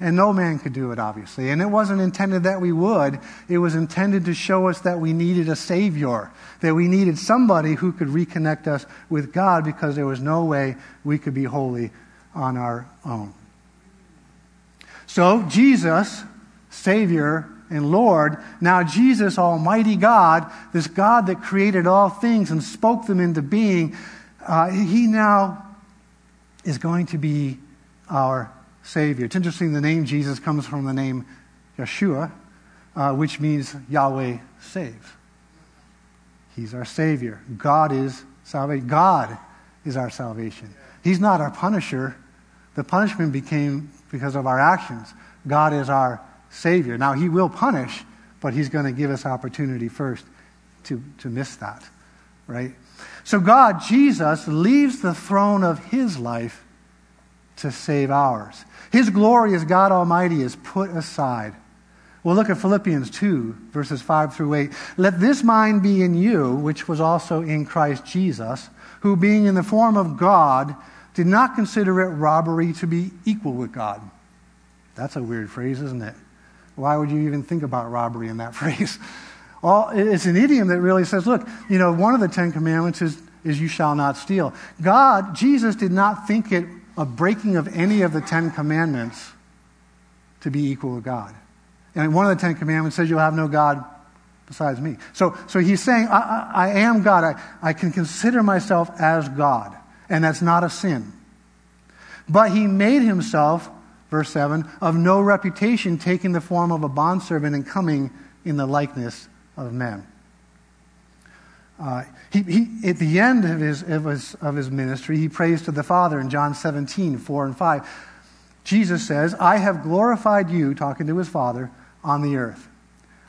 And no man could do it, obviously. And it wasn't intended that we would. It was intended to show us that we needed a Savior, that we needed somebody who could reconnect us with God because there was no way we could be holy on our own. So, Jesus, Savior and Lord, now Jesus, Almighty God, this God that created all things and spoke them into being, uh, He now is going to be our Savior. It's interesting the name Jesus comes from the name Yeshua, uh, which means Yahweh saves. He's our Savior. God is salvation. God is our salvation. He's not our punisher. The punishment became because of our actions. God is our Savior. Now, He will punish, but He's going to give us opportunity first to, to miss that, right? So, God, Jesus, leaves the throne of His life to save ours. His glory as God Almighty is put aside. Well, look at Philippians 2, verses 5 through 8. Let this mind be in you, which was also in Christ Jesus, who, being in the form of God, did not consider it robbery to be equal with God. That's a weird phrase, isn't it? Why would you even think about robbery in that phrase? It's an idiom that really says, look, you know, one of the Ten Commandments is, is you shall not steal. God, Jesus did not think it a breaking of any of the Ten Commandments to be equal to God. And one of the Ten Commandments says you'll have no God besides me. So, so he's saying, I, I, I am God. I, I can consider myself as God. And that's not a sin. But he made himself verse 7, of no reputation, taking the form of a bondservant and coming in the likeness of men. Uh, he, he, at the end of his, of, his, of his ministry, he prays to the Father in John 17, 4 and 5. Jesus says, I have glorified you, talking to his Father, on the earth.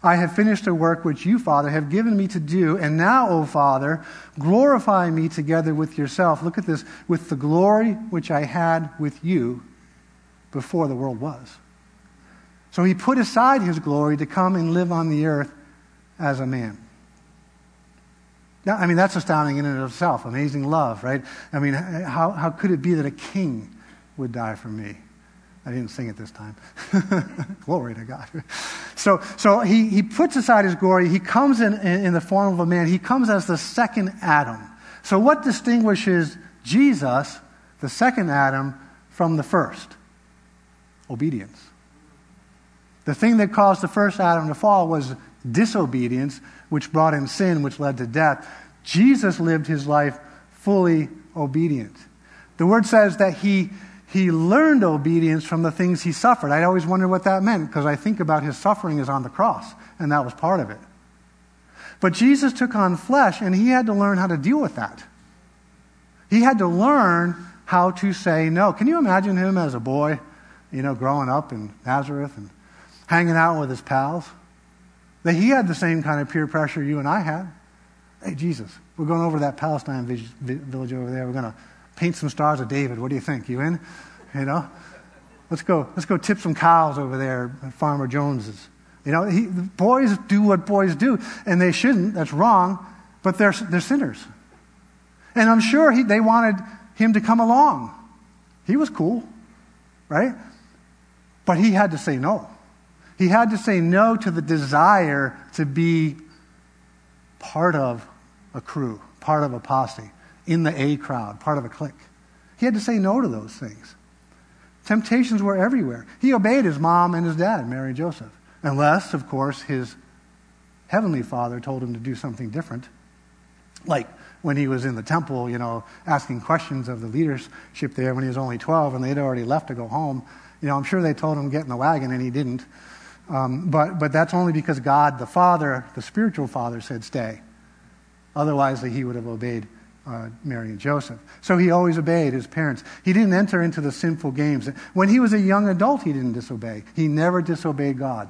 I have finished the work which you, Father, have given me to do, and now, O Father, glorify me together with yourself. Look at this, with the glory which I had with you before the world was. So he put aside his glory to come and live on the earth as a man. Now, I mean, that's astounding in and of itself. Amazing love, right? I mean, how, how could it be that a king would die for me? I didn't sing it this time. glory to God. So, so he, he puts aside his glory. He comes in, in, in the form of a man. He comes as the second Adam. So, what distinguishes Jesus, the second Adam, from the first? Obedience. The thing that caused the first Adam to fall was disobedience, which brought in sin, which led to death. Jesus lived his life fully obedient. The word says that he, he learned obedience from the things he suffered. I always wondered what that meant because I think about his suffering as on the cross, and that was part of it. But Jesus took on flesh, and he had to learn how to deal with that. He had to learn how to say no. Can you imagine him as a boy? You know, growing up in Nazareth and hanging out with his pals, that he had the same kind of peer pressure you and I had. Hey, Jesus, we're going over to that Palestine village over there. We're going to paint some stars of David. What do you think? You in? You know? Let's go, let's go tip some cows over there at Farmer Jones's. You know, he, boys do what boys do, and they shouldn't. That's wrong, but they're, they're sinners. And I'm sure he, they wanted him to come along. He was cool, right? But he had to say no. He had to say no to the desire to be part of a crew, part of a posse, in the A crowd, part of a clique. He had to say no to those things. Temptations were everywhere. He obeyed his mom and his dad, Mary and Joseph, unless, of course, his heavenly father told him to do something different. Like when he was in the temple, you know, asking questions of the leadership there when he was only 12 and they'd already left to go home. You know, I'm sure they told him get in the wagon and he didn't. Um, but, but that's only because God, the Father, the spiritual Father, said stay. Otherwise, he would have obeyed uh, Mary and Joseph. So he always obeyed his parents. He didn't enter into the sinful games. When he was a young adult, he didn't disobey. He never disobeyed God.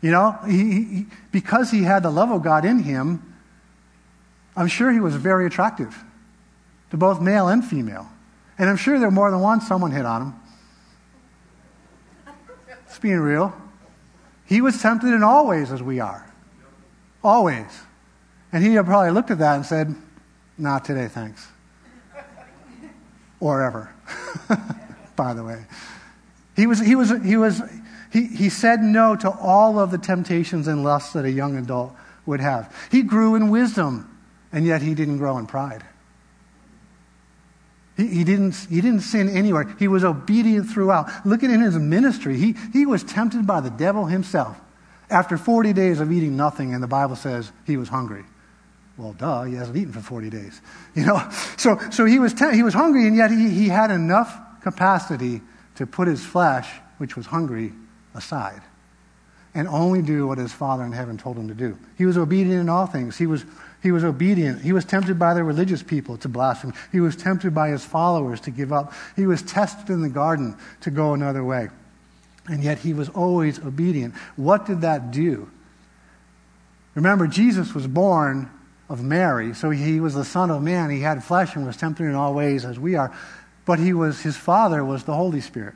You know, he, he, because he had the love of God in him, I'm sure he was very attractive to both male and female. And I'm sure there were more than once someone hit on him being real. He was tempted in all ways as we are. Always. And he probably looked at that and said, Not today, thanks. or ever, by the way. He was, he was, he was, he, he said no to all of the temptations and lusts that a young adult would have. He grew in wisdom, and yet he didn't grow in pride. He, he, didn't, he didn't sin anywhere. He was obedient throughout. Look at in his ministry. He, he was tempted by the devil himself. After 40 days of eating nothing, and the Bible says he was hungry. Well, duh, he hasn't eaten for 40 days. You know? So, so he, was te- he was hungry, and yet he, he had enough capacity to put his flesh, which was hungry, aside and only do what his Father in heaven told him to do. He was obedient in all things. He was he was obedient. He was tempted by the religious people to blaspheme. He was tempted by his followers to give up. He was tested in the garden to go another way. And yet he was always obedient. What did that do? Remember, Jesus was born of Mary, so he was the Son of Man. He had flesh and was tempted in all ways as we are. but he was, his father was the Holy Spirit,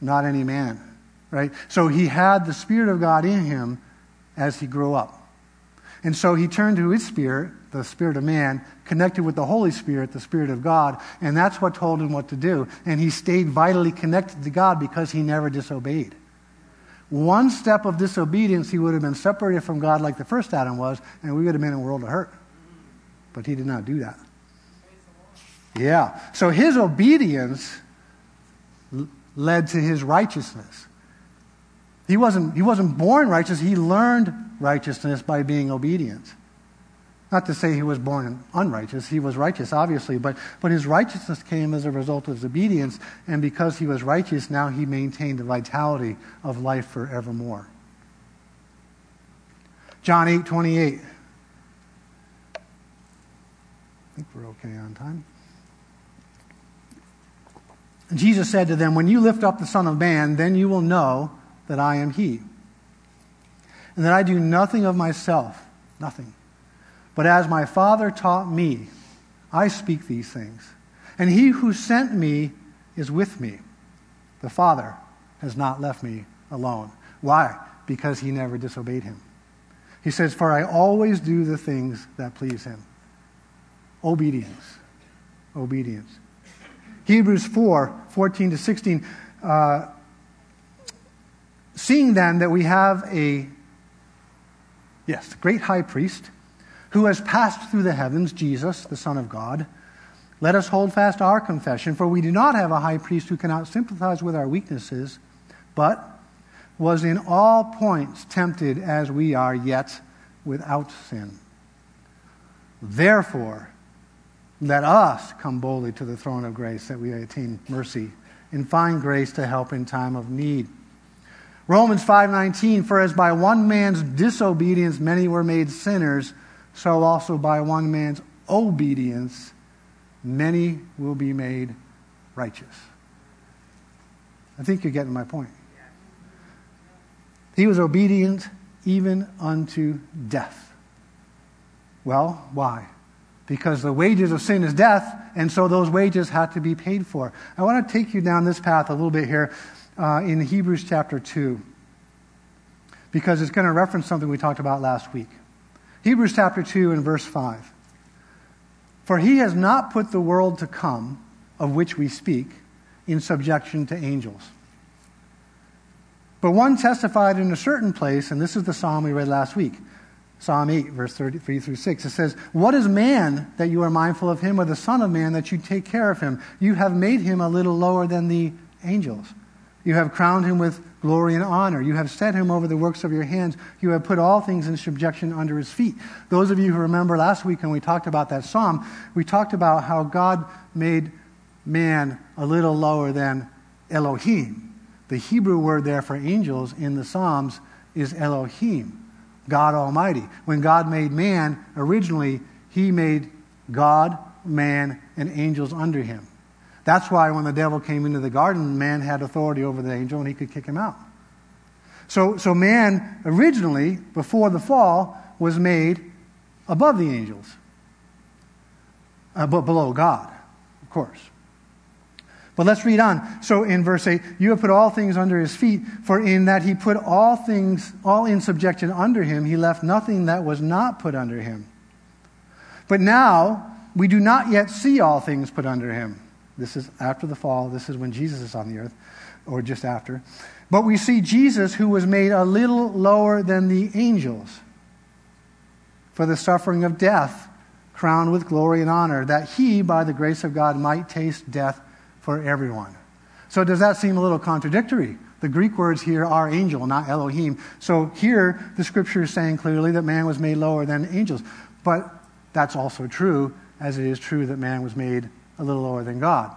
not any man, right? So he had the Spirit of God in him as he grew up. And so he turned to his spirit, the spirit of man, connected with the Holy Spirit, the Spirit of God, and that's what told him what to do. And he stayed vitally connected to God because he never disobeyed. One step of disobedience, he would have been separated from God like the first Adam was, and we would have been in a world of hurt. But he did not do that. Yeah. So his obedience led to his righteousness. He wasn't, he wasn't born righteous, he learned righteousness by being obedient. Not to say he was born unrighteous, he was righteous, obviously, but, but his righteousness came as a result of his obedience, and because he was righteous, now he maintained the vitality of life forevermore. John 8 28. I think we're okay on time. Jesus said to them, When you lift up the Son of Man, then you will know that I am He, and that I do nothing of myself, nothing but as my Father taught me, I speak these things. And he who sent me is with me. The Father has not left me alone. Why? Because he never disobeyed him. He says, For I always do the things that please him. Obedience. Obedience. Hebrews 4 14 to 16. Uh, Seeing then that we have a, yes, great high priest who has passed through the heavens, Jesus, the Son of God, let us hold fast our confession, for we do not have a high priest who cannot sympathize with our weaknesses, but was in all points tempted as we are, yet without sin. Therefore, let us come boldly to the throne of grace that we may attain mercy and find grace to help in time of need. Romans 5:19 for as by one man's disobedience many were made sinners so also by one man's obedience, many will be made righteous. I think you're getting my point. He was obedient even unto death. Well, why? Because the wages of sin is death, and so those wages had to be paid for. I want to take you down this path a little bit here uh, in Hebrews chapter 2, because it's going to reference something we talked about last week. Hebrews chapter 2 and verse 5. For he has not put the world to come, of which we speak, in subjection to angels. But one testified in a certain place, and this is the psalm we read last week Psalm 8, verse 33 through 6. It says, What is man that you are mindful of him, or the Son of Man that you take care of him? You have made him a little lower than the angels. You have crowned him with glory and honor. You have set him over the works of your hands. You have put all things in subjection under his feet. Those of you who remember last week when we talked about that psalm, we talked about how God made man a little lower than Elohim. The Hebrew word there for angels in the Psalms is Elohim, God Almighty. When God made man, originally, he made God, man, and angels under him. That's why when the devil came into the garden, man had authority over the angel and he could kick him out. So, so man originally, before the fall, was made above the angels, uh, but below God, of course. But let's read on. So in verse 8, you have put all things under his feet, for in that he put all things, all in subjection under him, he left nothing that was not put under him. But now we do not yet see all things put under him. This is after the fall. This is when Jesus is on the earth, or just after. But we see Jesus, who was made a little lower than the angels for the suffering of death, crowned with glory and honor, that he, by the grace of God, might taste death for everyone. So, does that seem a little contradictory? The Greek words here are angel, not Elohim. So, here the scripture is saying clearly that man was made lower than angels. But that's also true, as it is true that man was made a little lower than God.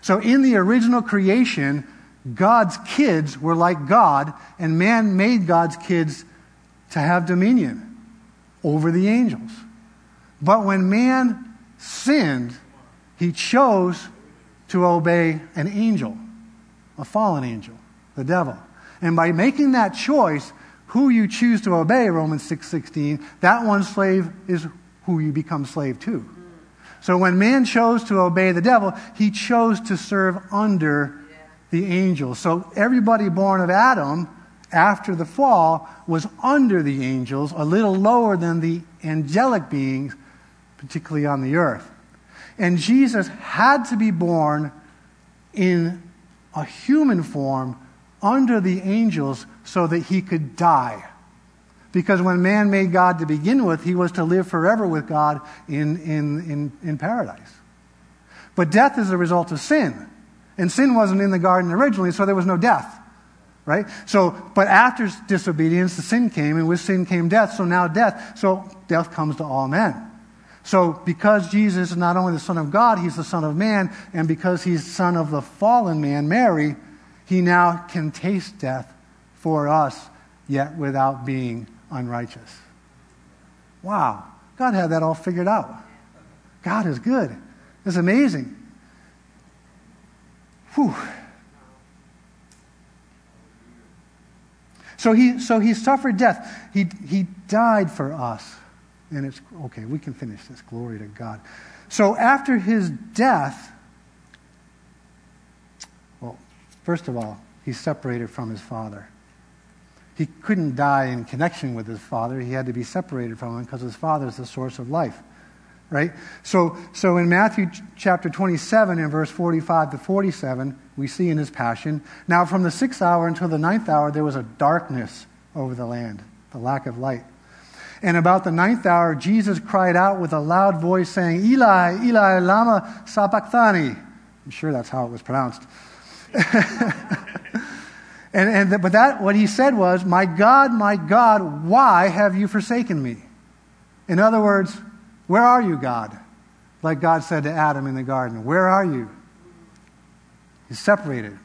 So in the original creation, God's kids were like God, and man made God's kids to have dominion over the angels. But when man sinned, he chose to obey an angel, a fallen angel, the devil. And by making that choice, who you choose to obey, Romans 6:16, that one slave is who you become slave to. So when man chose to obey the devil, he chose to serve under the angels. So everybody born of Adam after the fall was under the angels, a little lower than the angelic beings, particularly on the earth. And Jesus had to be born in a human form under the angels so that he could die. Because when man made God to begin with, he was to live forever with God in, in, in, in paradise. But death is a result of sin. And sin wasn't in the garden originally, so there was no death. Right? So, but after disobedience, the sin came, and with sin came death. So now death. So death comes to all men. So, because Jesus is not only the Son of God, he's the Son of man, and because he's Son of the fallen man, Mary, he now can taste death for us, yet without being unrighteous. Wow. God had that all figured out. God is good. It's amazing. Whew. So he, so he suffered death. He, he died for us. And it's okay, we can finish this. Glory to God. So after his death, well, first of all, he's separated from his father. He couldn't die in connection with his father. He had to be separated from him because his father is the source of life. Right? So, so in Matthew chapter 27 and verse 45 to 47, we see in his passion, now from the sixth hour until the ninth hour, there was a darkness over the land, the lack of light. And about the ninth hour, Jesus cried out with a loud voice, saying, Eli, Eli, Lama Sabachthani. I'm sure that's how it was pronounced. and, and but that, what he said was, My God, my God, why have you forsaken me? In other words, where are you, God? Like God said to Adam in the garden, Where are you? He's separated.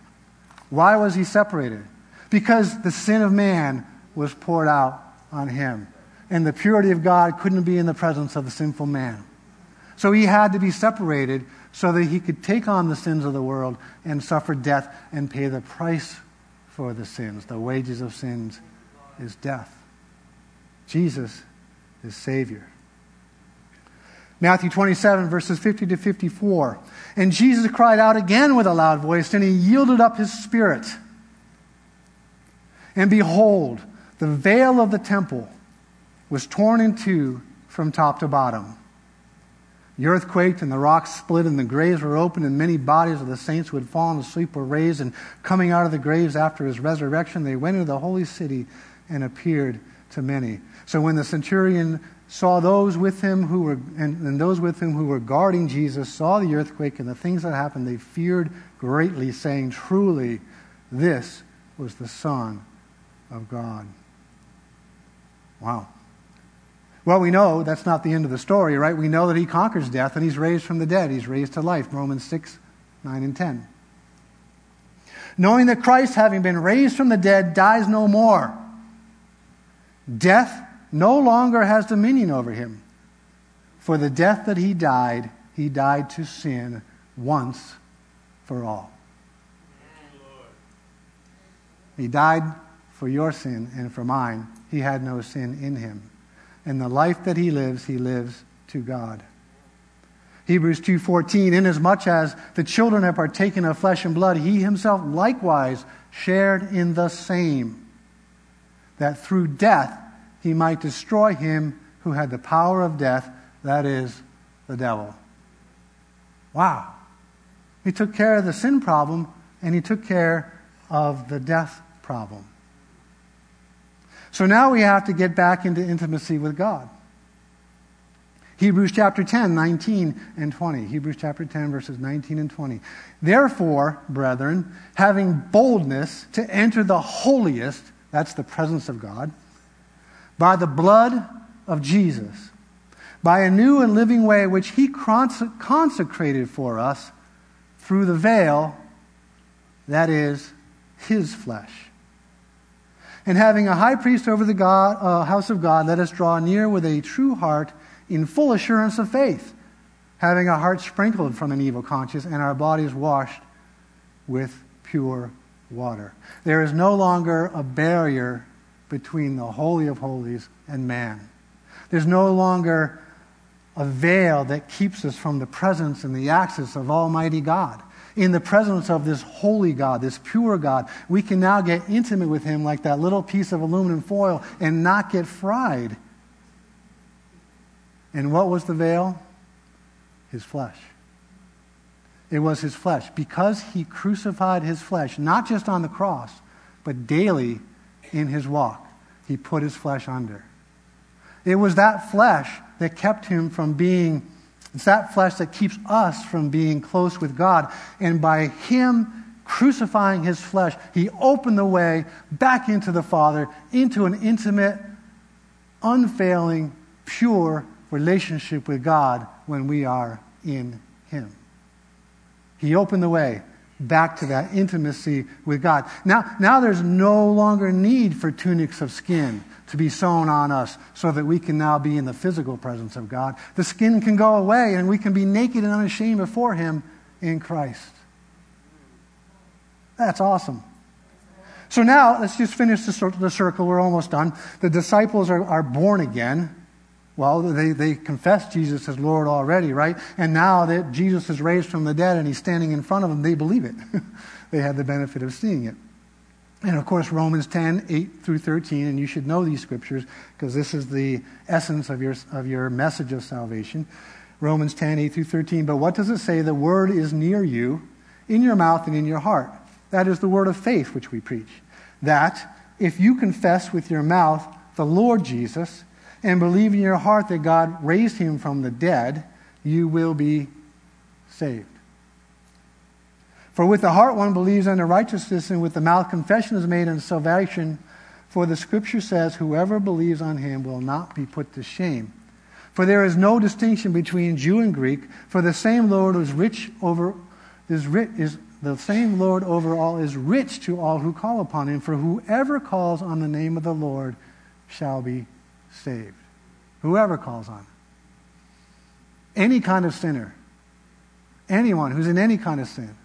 Why was he separated? Because the sin of man was poured out on him and the purity of God couldn't be in the presence of the sinful man. So he had to be separated so that he could take on the sins of the world and suffer death and pay the price for the sins. The wages of sins is death. Jesus is Savior. Matthew 27, verses 50 to 54. And Jesus cried out again with a loud voice, and he yielded up his spirit. And behold, the veil of the temple was torn in two from top to bottom. The earth quaked and the rocks split and the graves were opened and many bodies of the saints who had fallen asleep were raised and coming out of the graves after his resurrection they went into the holy city and appeared to many. So when the centurion saw those with him who were and, and those with him who were guarding Jesus saw the earthquake and the things that happened they feared greatly saying truly this was the son of God. Wow. Well, we know that's not the end of the story, right? We know that he conquers death and he's raised from the dead. He's raised to life. Romans 6, 9, and 10. Knowing that Christ, having been raised from the dead, dies no more. Death no longer has dominion over him. For the death that he died, he died to sin once for all. He died for your sin and for mine. He had no sin in him and the life that he lives, he lives to God. Hebrews 2:14 inasmuch as the children have partaken of flesh and blood he himself likewise shared in the same that through death he might destroy him who had the power of death that is the devil. Wow. He took care of the sin problem and he took care of the death problem. So now we have to get back into intimacy with God. Hebrews chapter 10, 19 and 20. Hebrews chapter 10, verses 19 and 20. Therefore, brethren, having boldness to enter the holiest, that's the presence of God, by the blood of Jesus, by a new and living way which he consecrated for us through the veil, that is, his flesh. And having a high priest over the God, uh, house of God, let us draw near with a true heart in full assurance of faith, having our hearts sprinkled from an evil conscience and our bodies washed with pure water. There is no longer a barrier between the Holy of Holies and man. There's no longer a veil that keeps us from the presence and the access of Almighty God. In the presence of this holy God, this pure God, we can now get intimate with Him like that little piece of aluminum foil and not get fried. And what was the veil? His flesh. It was His flesh. Because He crucified His flesh, not just on the cross, but daily in His walk, He put His flesh under. It was that flesh that kept him from being, it's that flesh that keeps us from being close with God. And by him crucifying his flesh, he opened the way back into the Father, into an intimate, unfailing, pure relationship with God when we are in him. He opened the way back to that intimacy with God. Now, now there's no longer need for tunics of skin to be sewn on us so that we can now be in the physical presence of God. The skin can go away and we can be naked and unashamed before Him in Christ. That's awesome. So now, let's just finish the circle. We're almost done. The disciples are, are born again. Well, they, they confessed Jesus as Lord already, right? And now that Jesus is raised from the dead and he's standing in front of them, they believe it. they had the benefit of seeing it. And of course, Romans 10, 8 through 13, and you should know these scriptures because this is the essence of your, of your message of salvation. Romans 10, 8 through 13. But what does it say? The word is near you, in your mouth and in your heart. That is the word of faith which we preach. That if you confess with your mouth the Lord Jesus and believe in your heart that God raised him from the dead, you will be saved. For with the heart one believes unto righteousness, and with the mouth confession is made unto salvation. For the scripture says, Whoever believes on him will not be put to shame. For there is no distinction between Jew and Greek, for the same Lord is rich over is, rich, is the same Lord over all is rich to all who call upon him. For whoever calls on the name of the Lord shall be saved. Whoever calls on. Any kind of sinner. Anyone who's in any kind of sin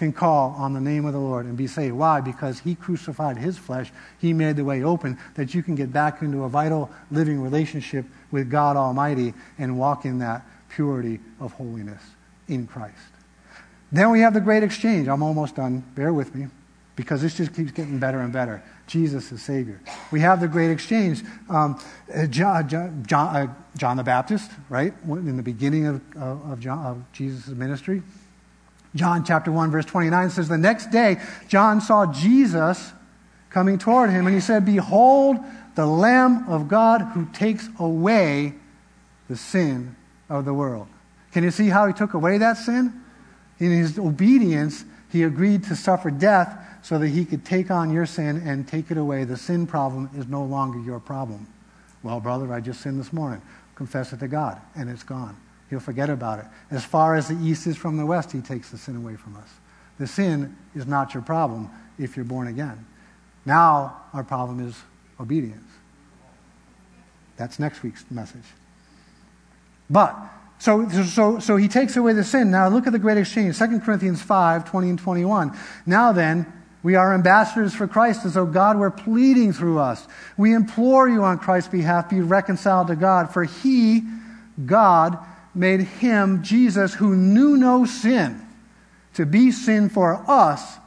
can call on the name of the Lord and be saved. Why? Because He crucified His flesh. He made the way open that you can get back into a vital, living relationship with God Almighty and walk in that purity of holiness in Christ. Then we have the great exchange. I'm almost done. Bear with me because this just keeps getting better and better. Jesus is Savior. We have the great exchange. Um, John, John, John, uh, John, the Baptist, right, in the beginning of, of, John, of Jesus' ministry, John chapter 1, verse 29 says, The next day, John saw Jesus coming toward him, and he said, Behold, the Lamb of God who takes away the sin of the world. Can you see how he took away that sin? In his obedience, he agreed to suffer death so that he could take on your sin and take it away. The sin problem is no longer your problem. Well, brother, I just sinned this morning. Confess it to God, and it's gone. He'll forget about it. As far as the east is from the west, He takes the sin away from us. The sin is not your problem if you're born again. Now, our problem is obedience. That's next week's message. But, so, so, so he takes away the sin. Now, look at the great exchange 2 Corinthians 5 20 and 21. Now then, we are ambassadors for Christ, as though God were pleading through us. We implore you on Christ's behalf, be reconciled to God, for he, God, made him, Jesus, who knew no sin, to be sin for us,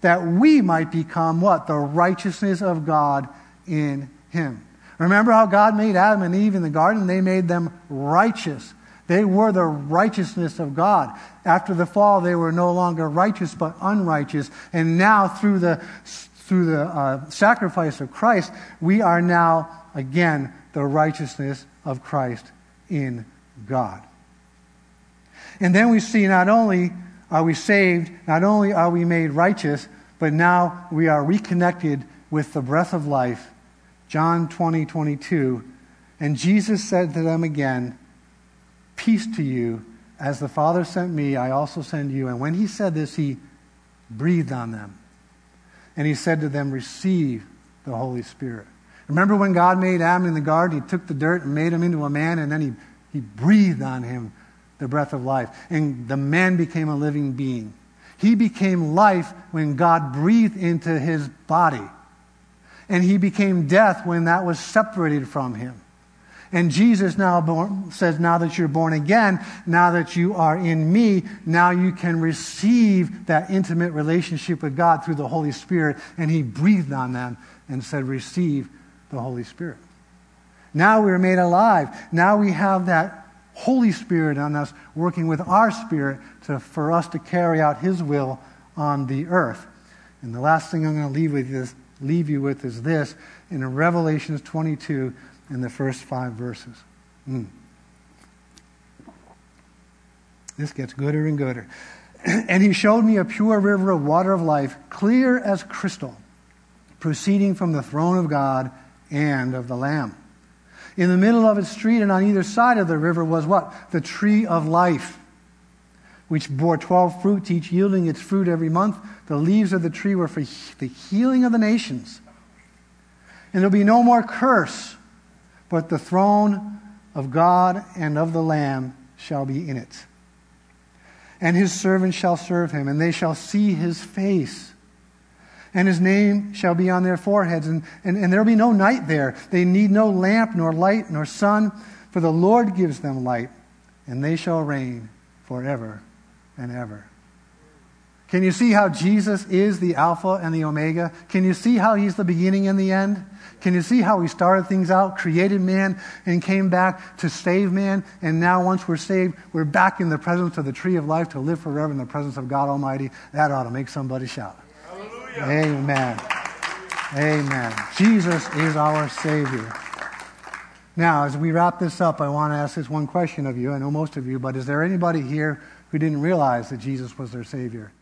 that we might become what? The righteousness of God in him. Remember how God made Adam and Eve in the garden? They made them righteous. They were the righteousness of God. After the fall, they were no longer righteous but unrighteous. And now, through the, through the uh, sacrifice of Christ, we are now, again, the righteousness of Christ in God. And then we see not only are we saved, not only are we made righteous, but now we are reconnected with the breath of life. John 20, 22. And Jesus said to them again, Peace to you. As the Father sent me, I also send you. And when he said this, he breathed on them. And he said to them, Receive the Holy Spirit. Remember when God made Adam in the garden? He took the dirt and made him into a man, and then he, he breathed on him the breath of life. And the man became a living being. He became life when God breathed into his body. And he became death when that was separated from him. And Jesus now born, says, now that you're born again, now that you are in me, now you can receive that intimate relationship with God through the Holy Spirit. And he breathed on them and said, receive the Holy Spirit. Now we are made alive. Now we have that Holy Spirit on us working with our spirit to, for us to carry out his will on the earth. And the last thing I'm going to leave, with is, leave you with is this in Revelations 22 in the first five verses. Mm. This gets gooder and gooder. and he showed me a pure river of water of life, clear as crystal, proceeding from the throne of God and of the Lamb. In the middle of its street and on either side of the river was what? The tree of life, which bore 12 fruits, each yielding its fruit every month. The leaves of the tree were for the healing of the nations. And there'll be no more curse but the throne of God and of the Lamb shall be in it. And his servants shall serve him, and they shall see his face. And his name shall be on their foreheads, and, and, and there will be no night there. They need no lamp, nor light, nor sun, for the Lord gives them light, and they shall reign forever and ever. Can you see how Jesus is the Alpha and the Omega? Can you see how he's the beginning and the end? Can you see how he started things out, created man, and came back to save man? And now, once we're saved, we're back in the presence of the tree of life to live forever in the presence of God Almighty. That ought to make somebody shout. Amen. Amen. Jesus is our Savior. Now, as we wrap this up, I want to ask this one question of you. I know most of you, but is there anybody here who didn't realize that Jesus was their Savior?